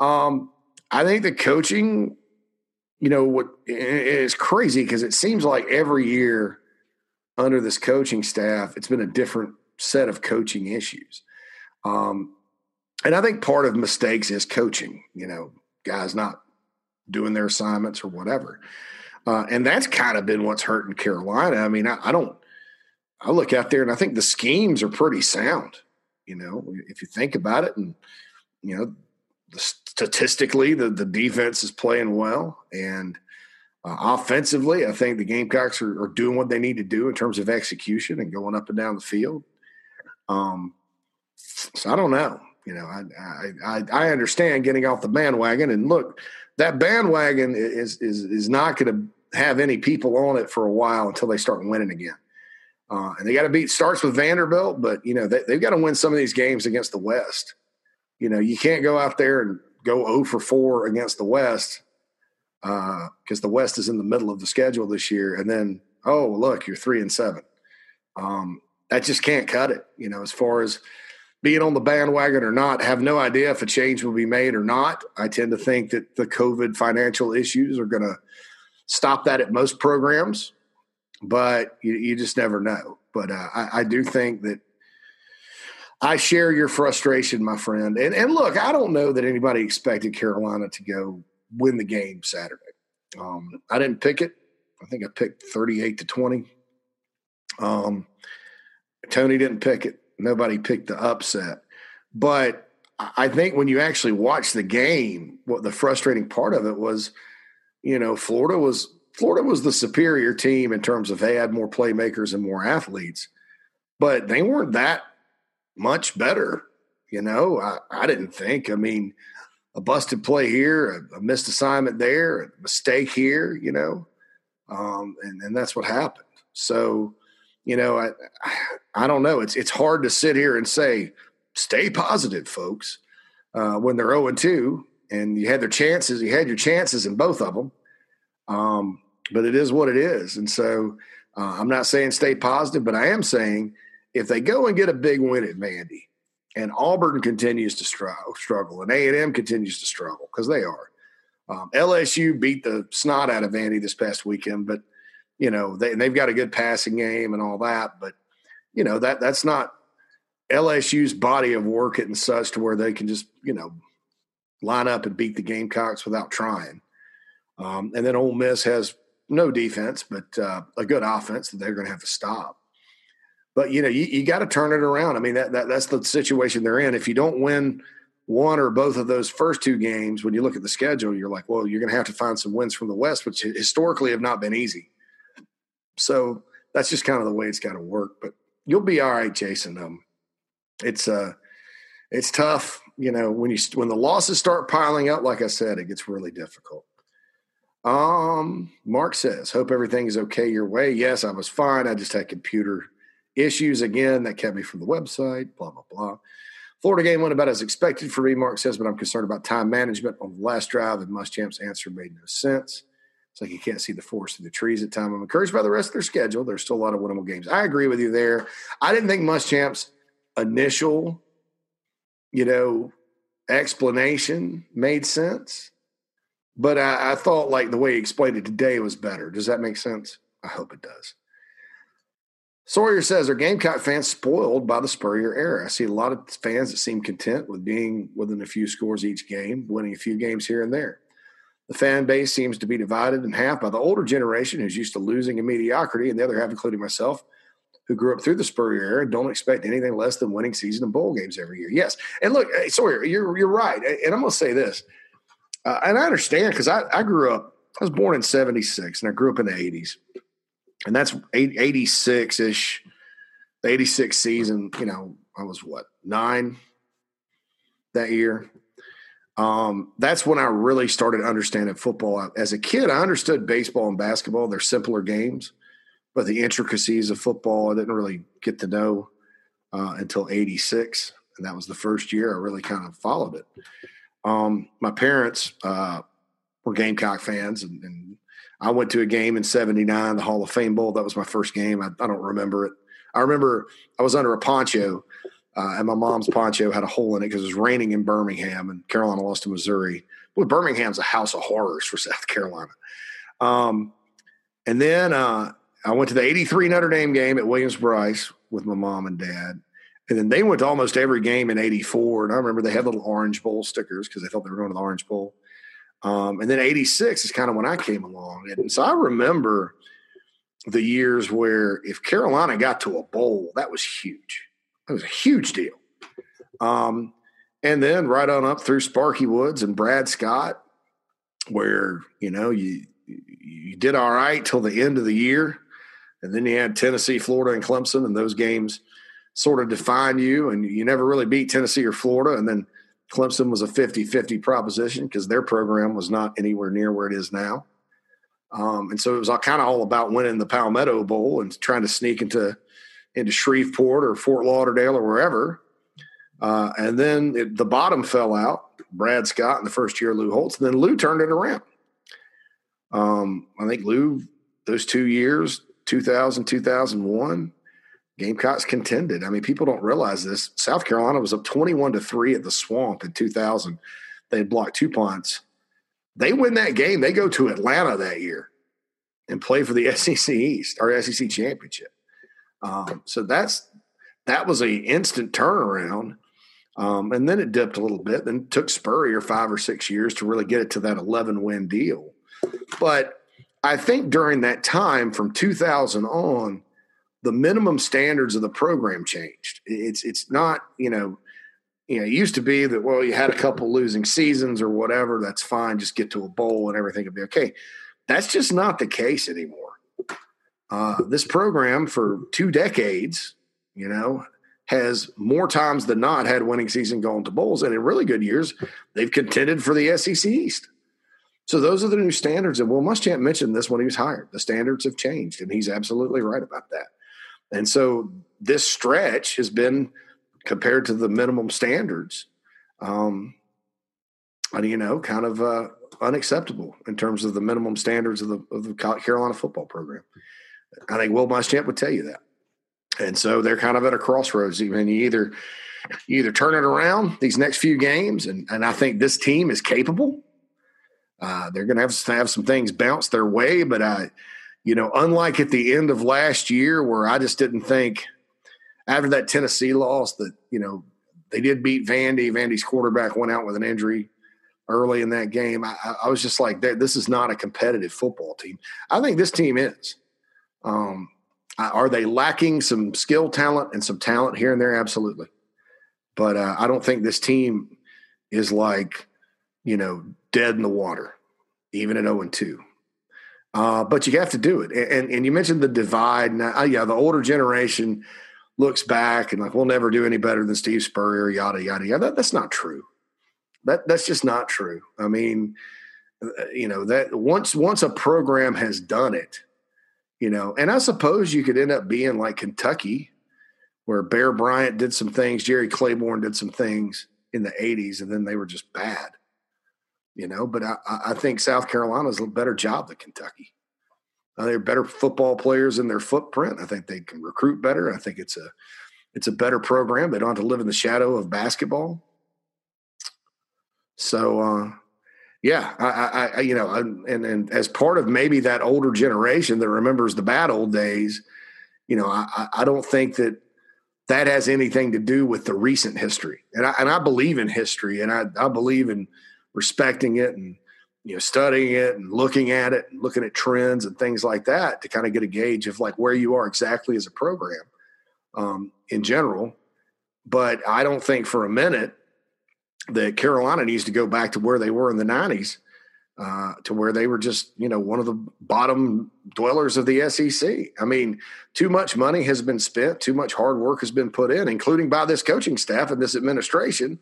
Um, I think the coaching, you know, what is crazy because it seems like every year under this coaching staff, it's been a different set of coaching issues. Um, and I think part of mistakes is coaching, you know, guys not doing their assignments or whatever. Uh, and that's kind of been what's hurting Carolina. I mean, I, I don't I look out there and I think the schemes are pretty sound. You know, if you think about it, and you know, statistically, the the defense is playing well, and uh, offensively, I think the Gamecocks are, are, doing what they need to do in terms of execution and going up and down the field. Um, so I don't know. You know, I, I I understand getting off the bandwagon, and look, that bandwagon is is is not going to have any people on it for a while until they start winning again. Uh, and they got to beat starts with Vanderbilt, but you know they, have got to win some of these games against the West. You know you can't go out there and go 0 for 4 against the West because uh, the West is in the middle of the schedule this year, and then oh look you're three and seven. Um, that just can't cut it. You know as far as being on the bandwagon or not, have no idea if a change will be made or not. I tend to think that the COVID financial issues are going to stop that at most programs but you, you just never know. But uh, I, I do think that I share your frustration, my friend. And, and look, I don't know that anybody expected Carolina to go win the game Saturday. Um, I didn't pick it. I think I picked 38 to 20. Um, Tony didn't pick it. Nobody picked the upset. But I think when you actually watch the game, what the frustrating part of it was, you know, Florida was Florida was the superior team in terms of they had more playmakers and more athletes, but they weren't that much better. You know, I, I didn't think. I mean, a busted play here, a, a missed assignment there, a mistake here, you know, um, and, and that's what happened. So, you know, I, I don't know. It's it's hard to sit here and say, stay positive, folks, uh, when they're 0 2 and you had their chances. You had your chances in both of them. Um, but it is what it is. And so uh, I'm not saying stay positive, but I am saying if they go and get a big win at Vandy and Auburn continues to struggle and A&M continues to struggle because they are. Um, LSU beat the snot out of Vandy this past weekend, but you know they, they've got a good passing game and all that. But you know that that's not LSU's body of work and such to where they can just you know line up and beat the Gamecocks without trying. Um, and then Ole Miss has no defense, but uh, a good offense that they're going to have to stop. But you know, you, you got to turn it around. I mean, that, that that's the situation they're in. If you don't win one or both of those first two games, when you look at the schedule, you're like, well, you're going to have to find some wins from the West, which historically have not been easy. So that's just kind of the way it's got to work. But you'll be all right, Jason. Um, it's uh, it's tough. You know, when you when the losses start piling up, like I said, it gets really difficult. Um, Mark says, hope everything is okay your way. Yes, I was fine. I just had computer issues again that kept me from the website, blah, blah, blah. Florida game went about as expected for me, Mark says, but I'm concerned about time management on the last drive, and Muschamp's answer made no sense. It's like you can't see the forest through the trees at time. I'm encouraged by the rest of their schedule. There's still a lot of winnable games. I agree with you there. I didn't think Muschamp's initial, you know, explanation made sense. But I, I, thought like the way he explained it today was better. Does that make sense? I hope it does. Sawyer says, Are Gamecock fans spoiled by the Spurrier era? I see a lot of fans that seem content with being within a few scores each game, winning a few games here and there. The fan base seems to be divided in half by the older generation who's used to losing and mediocrity, and the other half, including myself, who grew up through the Spurrier era, don't expect anything less than winning season and bowl games every year. Yes. And look, Sawyer, you're, you're right. And I'm going to say this uh, and I understand because I, I grew up, I was born in 76 and I grew up in the 80s. And that's 86 ish, the 86 season. You know, I was what, nine that year. Um, that's when I really started understanding football. As a kid, I understood baseball and basketball. They're simpler games, but the intricacies of football I didn't really get to know uh, until 86. And that was the first year I really kind of followed it. Um, my parents uh, were Gamecock fans, and, and, I went to a game in '79, the Hall of Fame Bowl. That was my first game. I, I don't remember it. I remember I was under a poncho, uh, and my mom's poncho had a hole in it because it was raining in Birmingham, and Carolina lost to Missouri. Well, Birmingham's a house of horrors for South Carolina. Um, and then uh, I went to the '83 Notre Dame game at Williams-Brice with my mom and dad. And then they went to almost every game in 84. And I remember they had little Orange Bowl stickers because they thought they were going to the Orange Bowl. Um, and then 86 is kind of when I came along. And so I remember the years where if Carolina got to a bowl, that was huge. That was a huge deal. Um, and then right on up through Sparky Woods and Brad Scott, where, you know, you, you did all right till the end of the year. And then you had Tennessee, Florida, and Clemson, and those games – sort of define you, and you never really beat Tennessee or Florida. And then Clemson was a 50 50 proposition because their program was not anywhere near where it is now. Um, and so it was all, kind of all about winning the Palmetto Bowl and trying to sneak into into Shreveport or Fort Lauderdale or wherever. Uh, and then it, the bottom fell out. Brad Scott in the first year, Lou Holtz, and then Lou turned it around. Um, I think Lou, those two years, 2000, 2001, Gamecocks contended. I mean, people don't realize this. South Carolina was up 21 to 3 at the swamp in 2000. They had blocked two punts. They win that game. They go to Atlanta that year and play for the SEC East or SEC championship. Um, so that's that was a instant turnaround. Um, and then it dipped a little bit. Then took Spurrier five or six years to really get it to that 11 win deal. But I think during that time, from 2000 on, the minimum standards of the program changed. It's it's not you know you know, it used to be that, well, you had a couple losing seasons or whatever, that's fine. Just get to a bowl and everything will be okay. That's just not the case anymore. Uh, this program for two decades, you know, has more times than not had winning season going to bowls. And in really good years, they've contended for the SEC East. So those are the new standards. And Will Muschamp mentioned this when he was hired. The standards have changed, and he's absolutely right about that. And so this stretch has been – compared to the minimum standards, um, and, you know, kind of uh, unacceptable in terms of the minimum standards of the, of the Carolina football program. I think Will Muschamp would tell you that. And so they're kind of at a crossroads. Even you either you either turn it around these next few games, and, and I think this team is capable. Uh, they're going to have to have some things bounce their way, but I, you know, unlike at the end of last year where I just didn't think – after that Tennessee loss that, you know, they did beat Vandy. Vandy's quarterback went out with an injury early in that game. I, I was just like, this is not a competitive football team. I think this team is. Um, are they lacking some skill talent and some talent here and there? Absolutely. But uh, I don't think this team is like, you know, dead in the water, even at 0 and 2. Uh, but you have to do it. And, and you mentioned the divide. Now, uh, yeah, the older generation – looks back and like we'll never do any better than Steve Spurrier, yada yada yada. That, that's not true. That that's just not true. I mean, uh, you know that once once a program has done it, you know, and I suppose you could end up being like Kentucky, where Bear Bryant did some things, Jerry Claiborne did some things in the '80s, and then they were just bad. You know, but I, I think South Carolina's a better job than Kentucky. Uh, they're better football players in their footprint. I think they can recruit better. I think it's a it's a better program. They don't have to live in the shadow of basketball. So, uh, yeah, I, I, you know, and and as part of maybe that older generation that remembers the bad old days, you know, I, I don't think that that has anything to do with the recent history. And I, and I believe in history, and I, I believe in respecting it and you know studying it and looking at it and looking at trends and things like that to kind of get a gauge of like where you are exactly as a program um, in general. But i don't think for a minute that carolina needs to go back to where they were in the 90s uh, to where they were just you know one of the bottom dwellers of the sec i mean too much money has been spent too much hard work has been put in including by this coaching staff and this administration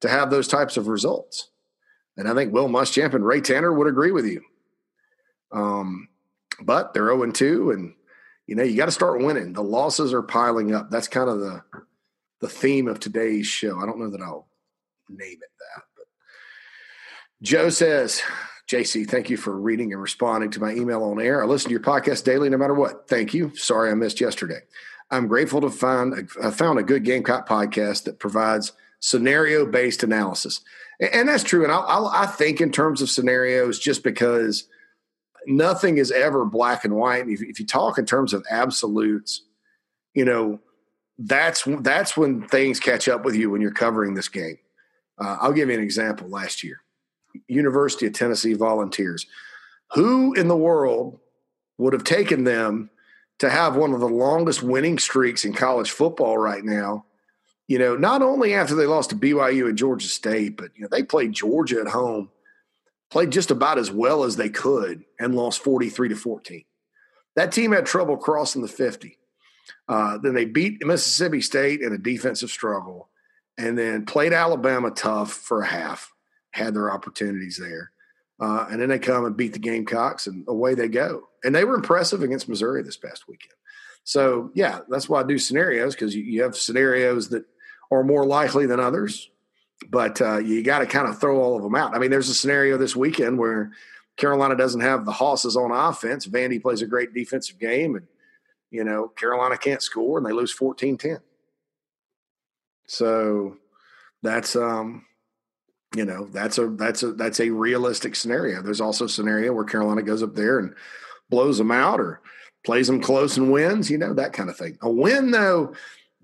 to have those types of results and I think Will Muschamp and Ray Tanner would agree with you. Um, but they're 0 2, and you know, you got to start winning. The losses are piling up. That's kind of the the theme of today's show. I don't know that I'll name it that, but Joe says, JC, thank you for reading and responding to my email on air. I listen to your podcast daily, no matter what. Thank you. Sorry I missed yesterday. I'm grateful to find I found a good Gamecock podcast that provides scenario based analysis and that's true. And I'll, I'll, i think in terms of scenarios, just because nothing is ever black and white. If, if you talk in terms of absolutes, you know, that's that's when things catch up with you when you're covering this game. Uh, I'll give you an example. Last year, University of Tennessee Volunteers. Who in the world would have taken them to have one of the longest winning streaks in college football right now you know, not only after they lost to BYU and Georgia State, but you know, they played Georgia at home, played just about as well as they could, and lost 43 to 14. That team had trouble crossing the 50. Uh, then they beat Mississippi State in a defensive struggle, and then played Alabama tough for a half, had their opportunities there. Uh, and then they come and beat the Gamecocks, and away they go. And they were impressive against Missouri this past weekend. So, yeah, that's why I do scenarios because you, you have scenarios that are more likely than others, but uh, you got to kind of throw all of them out. I mean, there's a scenario this weekend where Carolina doesn't have the hosses on offense. Vandy plays a great defensive game, and you know Carolina can't score, and they lose 14-10. So that's um, you know that's a that's a that's a realistic scenario. There's also a scenario where Carolina goes up there and blows them out, or plays them close and wins. You know that kind of thing. A win though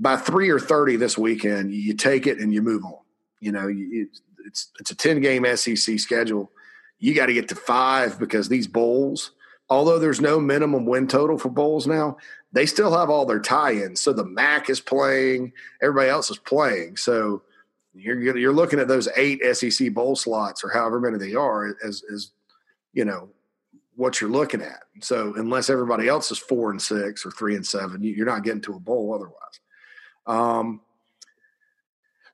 by three or thirty this weekend, you take it and you move on. You know, it's it's a ten game SEC schedule. You got to get to five because these bowls, although there's no minimum win total for bowls now, they still have all their tie-ins. So the MAC is playing, everybody else is playing. So you're you're looking at those eight SEC bowl slots or however many they are as as you know what you're looking at. So unless everybody else is four and six or three and seven, you're not getting to a bowl otherwise. Um,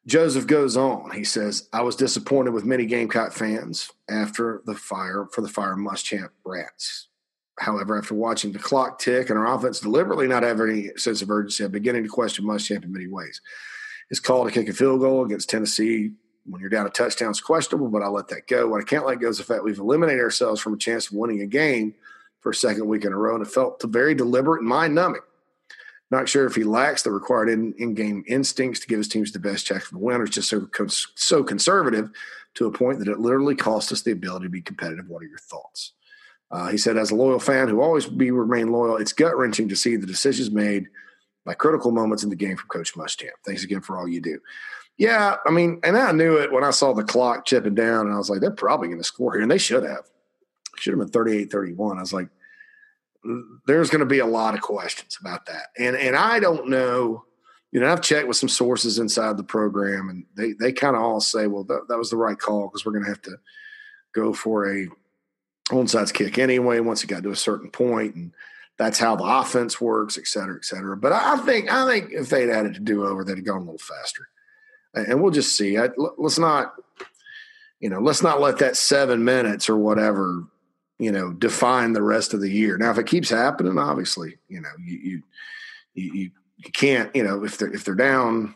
Joseph goes on. He says, "I was disappointed with many Gamecock fans after the fire for the fire Muschamp rats. However, after watching the clock tick and our offense deliberately not have any sense of urgency, I'm beginning to question Muschamp in many ways. His call to kick a field goal against Tennessee when you're down a touchdown is questionable, but I'll let that go. What I can't let go is the fact we've eliminated ourselves from a chance of winning a game for a second week in a row, and it felt very deliberate and mind numbing. Not sure if he lacks the required in game instincts to give his teams the best chance the win, or just so, so conservative to a point that it literally cost us the ability to be competitive. What are your thoughts? Uh, he said, as a loyal fan who always be remain loyal, it's gut wrenching to see the decisions made by critical moments in the game from Coach Muschamp. Thanks again for all you do. Yeah, I mean, and I knew it when I saw the clock chipping down, and I was like, they're probably going to score here, and they should have. Should have been 38 31. I was like, there's going to be a lot of questions about that. And and I don't know, you know, I've checked with some sources inside the program, and they, they kind of all say, well, that, that was the right call because we're going to have to go for a onside kick anyway once it got to a certain point, and that's how the offense works, et cetera, et cetera. But I think I think if they'd had it to do over, they'd have gone a little faster and we'll just see. I, let's not, you know, let's not let that seven minutes or whatever, you know, define the rest of the year. Now, if it keeps happening, obviously, you know, you you you, you can't, you know, if they're if they're down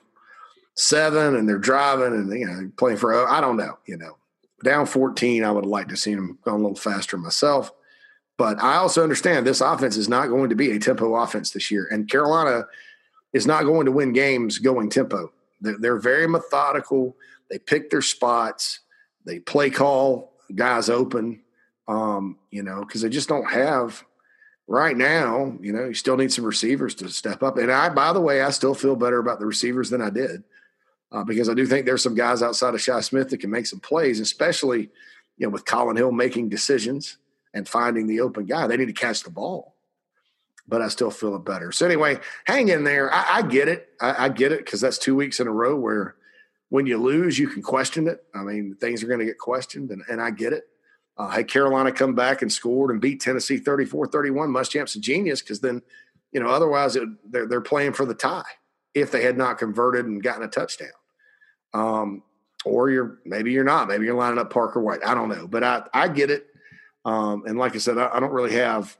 seven and they're driving and you know playing for, I don't know, you know, down fourteen, I would like to see them go a little faster myself. But I also understand this offense is not going to be a tempo offense this year, and Carolina is not going to win games going tempo. They're very methodical. They pick their spots. They play call guys open. Um, you know, because they just don't have right now. You know, you still need some receivers to step up. And I, by the way, I still feel better about the receivers than I did uh, because I do think there's some guys outside of Shi Smith that can make some plays, especially you know with Collin Hill making decisions and finding the open guy. They need to catch the ball but I still feel it better. So anyway, hang in there. I, I get it. I, I get it because that's two weeks in a row where when you lose, you can question it. I mean, things are going to get questioned, and, and I get it. Uh, had Carolina come back and scored and beat Tennessee 34 31, Muschamp's a genius because then, you know, otherwise it, they're, they're playing for the tie if they had not converted and gotten a touchdown. Um, or you're maybe you're not. Maybe you're lining up Parker White. I don't know, but I, I get it. Um, and like I said, I, I don't really have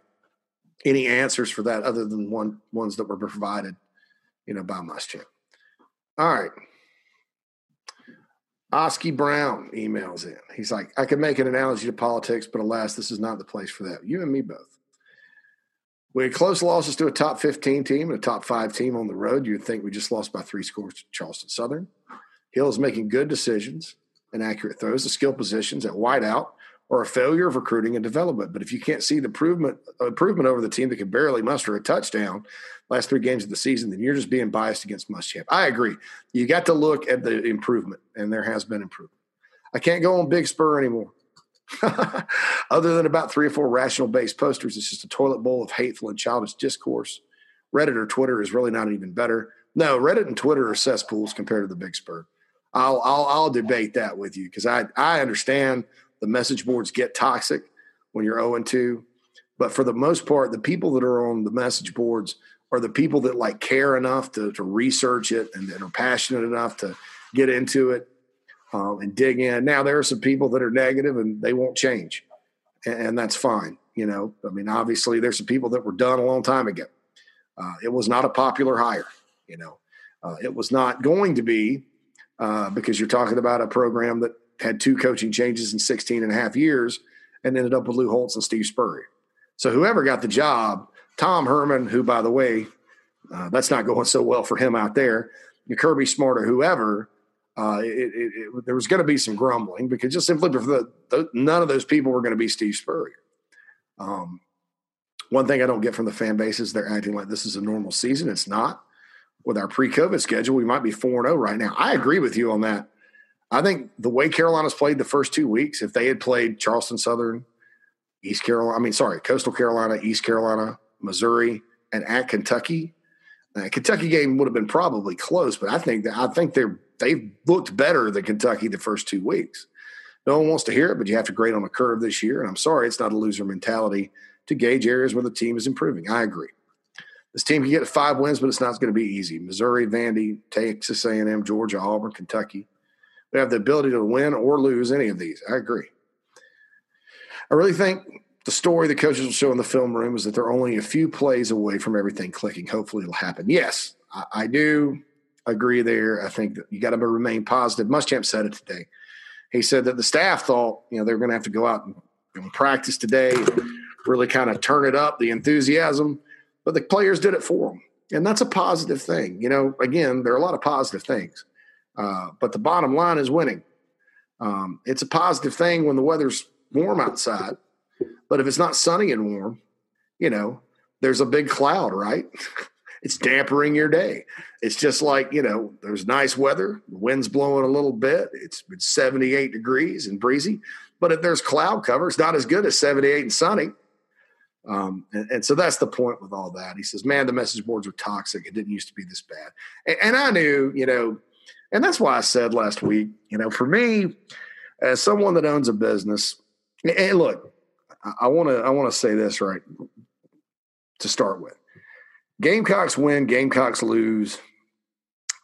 any answers for that other than one ones that were provided, you know, by Muschamp. All right. Oski Brown emails in. He's like, I could make an analogy to politics, but alas, this is not the place for that. You and me both. We had close losses to a top 15 team and a top five team on the road. You'd think we just lost by three scores to Charleston Southern. Hill is making good decisions and accurate throws. The skill positions at wideout or a failure of recruiting and development. But if you can't see the improvement improvement over the team that can barely muster a touchdown last three games of the season, then you're just being biased against Muschamp. I agree. You got to look at the improvement, and there has been improvement. I can't go on Big Spur anymore. Other than about three or four rational based posters, it's just a toilet bowl of hateful and childish discourse. Reddit or Twitter is really not even better. No, Reddit and Twitter are cesspools compared to the Big Spur. I'll I'll, I'll debate that with you because I I understand the message boards get toxic when you're 0 and 2. But for the most part, the people that are on the message boards are the people that like care enough to, to research it and that are passionate enough to get into it um, and dig in. Now, there are some people that are negative and they won't change, and, and that's fine. You know, I mean, obviously, there's some people that were done a long time ago. Uh, it was not a popular hire. You know, uh, it was not going to be uh, because you're talking about a program that had two coaching changes in 16 and a half years and ended up with Lou Holtz and Steve Spurrier. So whoever got the job, Tom Herman, who, by the way, uh, that's not going so well for him out there, Kirby Smart or whoever, uh, it, it, it, there was going to be some grumbling because just simply the, the none of those people were going to be Steve Spurrier. Um, one thing I don't get from the fan base is they're acting like this is a normal season. It's not. with our pre-COVID schedule, we might be four and zero oh right now. I agree with you on that. I think the way Carolina's played the first two weeks, if they had played Charleston Southern, East Carolina, I mean, sorry, Coastal Carolina, East Carolina, Missouri, and at Kentucky, uh, Kentucky game would have been probably close. But I think that I think they're they've looked better than Kentucky the first two weeks. No one wants to hear it, but you have to grade on a curve this year. And I'm sorry, it's not a loser mentality to gauge areas where the team is improving. I agree. This team can get five wins, but it's not going to be easy. Missouri, Vandy, Texas A&M, Georgia, Auburn, Kentucky. We have the ability to win or lose any of these. I agree. I really think the story the coaches will show in the film room is that they're only a few plays away from everything clicking. Hopefully, it'll happen. Yes, I, I do agree there. I think that you got to remain positive. Muschamp said it today. He said that the staff thought you know they were going to have to go out and, and practice today, and really kind of turn it up, the enthusiasm but the players did it for them. And that's a positive thing. You know, again, there are a lot of positive things, uh, but the bottom line is winning. Um, it's a positive thing when the weather's warm outside, but if it's not sunny and warm, you know, there's a big cloud, right? it's dampering your day. It's just like, you know, there's nice weather, the wind's blowing a little bit, it's, it's 78 degrees and breezy. But if there's cloud cover, it's not as good as 78 and sunny. Um, and, and, so that's the point with all that. He says, man, the message boards are toxic. It didn't used to be this bad. And, and I knew, you know, and that's why I said last week, you know, for me, as someone that owns a business, and look, I want to, I want to say this right to start with. Gamecocks win, Gamecocks lose.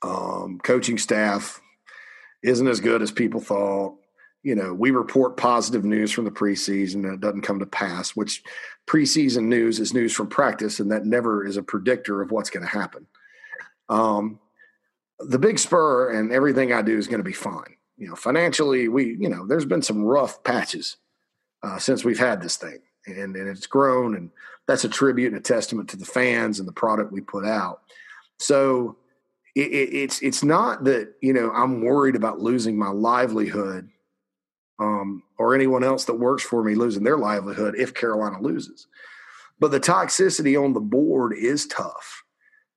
Um, coaching staff isn't as good as people thought you know, we report positive news from the preseason and it doesn't come to pass, which preseason news is news from practice, and that never is a predictor of what's going to happen. Um, the big spur and everything I do is going to be fine. You know, financially, we, you know, there's been some rough patches uh, since we've had this thing, and, and it's grown, and that's a tribute and a testament to the fans and the product we put out. So it, it, it's it's not that you know I'm worried about losing my livelihood um, or anyone else that works for me losing their livelihood if Carolina loses. But the toxicity on the board is tough.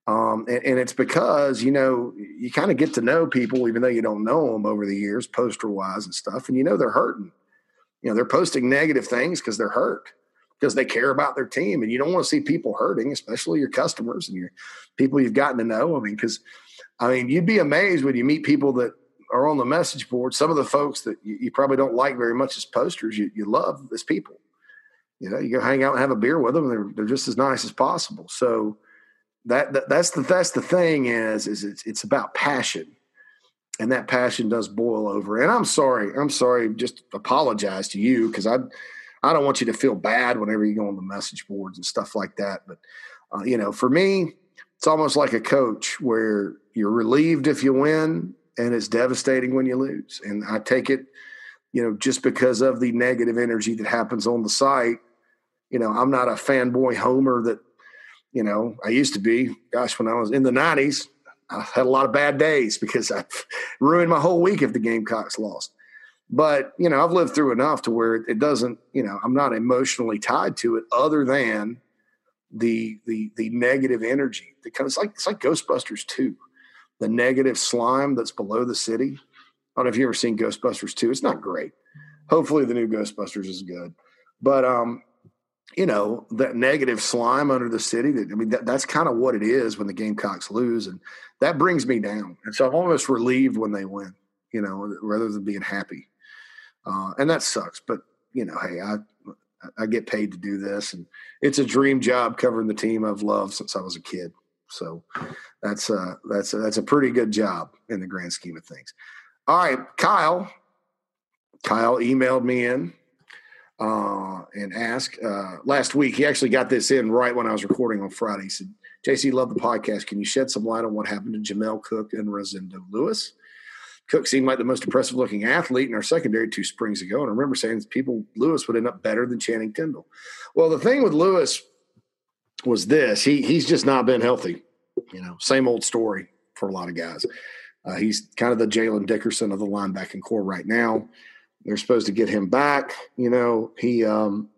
Um, and, and, it's because, you know, you kind of get to know people, even though you don't know them over the years, poster wise and stuff. And you know, they're hurting. You know, they're posting negative things because they're hurt because they care about their team. And you don't want to see people hurting, especially your customers and your people you've gotten to know. I mean, because, I mean, you'd be amazed when you meet people that are on the message board, some of the folks that you, you probably don't like very much as posters, you, you love as people. You know, you go hang out and have a beer with them, they're, they're just as nice as possible. So that, that that's the that's the thing is is it's it's about passion, and that passion does boil over. And I'm sorry, I'm sorry, just apologize to you because I I don't want you to feel bad whenever you go on the message boards and stuff like that. But uh, you know, for me, it's almost like a coach where you're relieved if you win and it's devastating when you lose. And I take it, you know, just because of the negative energy that happens on the site. You know, I'm not a fanboy homer that, you know, I used to be. Gosh, when I was in the 90s, I had a lot of bad days because I ruined my whole week if the Gamecocks lost. But, you know, I've lived through enough to where it doesn't, you know, I'm not emotionally tied to it other than the the the negative energy. Because it's like it's like Ghostbusters 2 the negative slime that's below the city. I don't know if you've ever seen Ghostbusters 2. It's not great. Hopefully the new Ghostbusters is good. But um, you know, that negative slime under the city, that I mean that, that's kind of what it is when the Gamecocks lose. And that brings me down. And so I'm almost relieved when they win, you know, rather than being happy. Uh, and that sucks. But you know, hey, I I get paid to do this, and it's a dream job covering the team I've loved since I was a kid. So that's uh that's that's a pretty good job in the grand scheme of things. All right, Kyle. Kyle emailed me in uh, and ask. uh, last week. He actually got this in right when I was recording on Friday. He said, "JC, love the podcast. Can you shed some light on what happened to Jamel Cook and Rosendo Lewis?" Cook seemed like the most impressive looking athlete in our secondary two springs ago. And I remember saying people Lewis would end up better than Channing Tindall. Well, the thing with Lewis was this he he's just not been healthy. You know, same old story for a lot of guys. Uh, he's kind of the Jaylin Dickerson of the linebacking corps right now. They're supposed to get him back. You know, he um,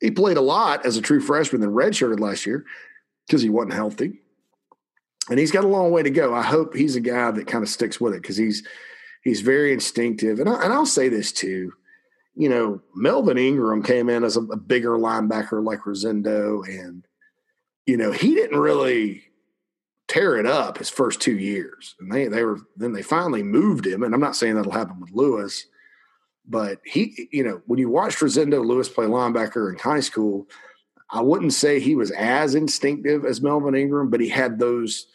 he played a lot as a true freshman, then redshirted last year because he wasn't healthy. and he's got a long way to go. I hope he's a guy that kind of sticks with it because he's he's very instinctive. And I, and I'll say this too, you know, Melvin Ingram came in as a, a bigger linebacker like Rosendo, and you know he didn't really tear it up his first two years, and they they were then they finally moved him. And I'm not saying that'll happen with Lewis, but he, you know, when you watch Rosendo Lewis play linebacker in high school, I wouldn't say he was as instinctive as Melvin Ingram, but he had those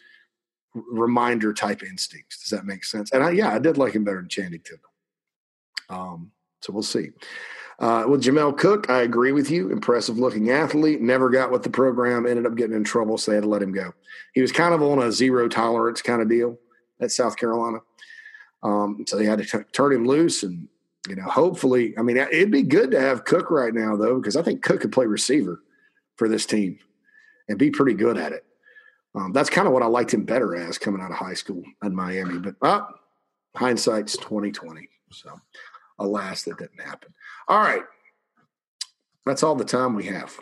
reminder type instincts. Does that make sense? And I, yeah, I did like him better than Channing Tindall. Um, so we'll see. Uh, with Jamel Cook, I agree with you. Impressive looking athlete. Never got with the program. Ended up getting in trouble, so they had to let him go. He was kind of on a zero tolerance kind of deal at South Carolina. Um, so they had to t- turn him loose, and you know, hopefully, I mean, it'd be good to have Cook right now though, because I think Cook could play receiver for this team and be pretty good at it. Um, that's kind of what I liked him better as coming out of high school in Miami. But uh, hindsight's twenty twenty. So, alas, that didn't happen. All right, that's all the time we have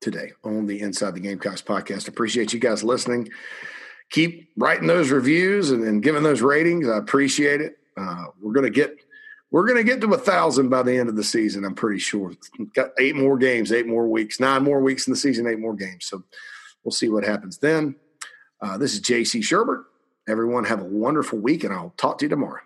today on the Inside the Gamecocks podcast. Appreciate you guys listening. Keep writing those reviews and, and giving those ratings. I appreciate it. Uh, we're going to get we're going to get to a thousand by the end of the season. I'm pretty sure. Got eight more games, eight more weeks, nine more weeks in the season, eight more games. So We'll see what happens then. Uh, this is JC Shurburtt. Everyone have a wonderful week, and I'll talk to you tomorrow.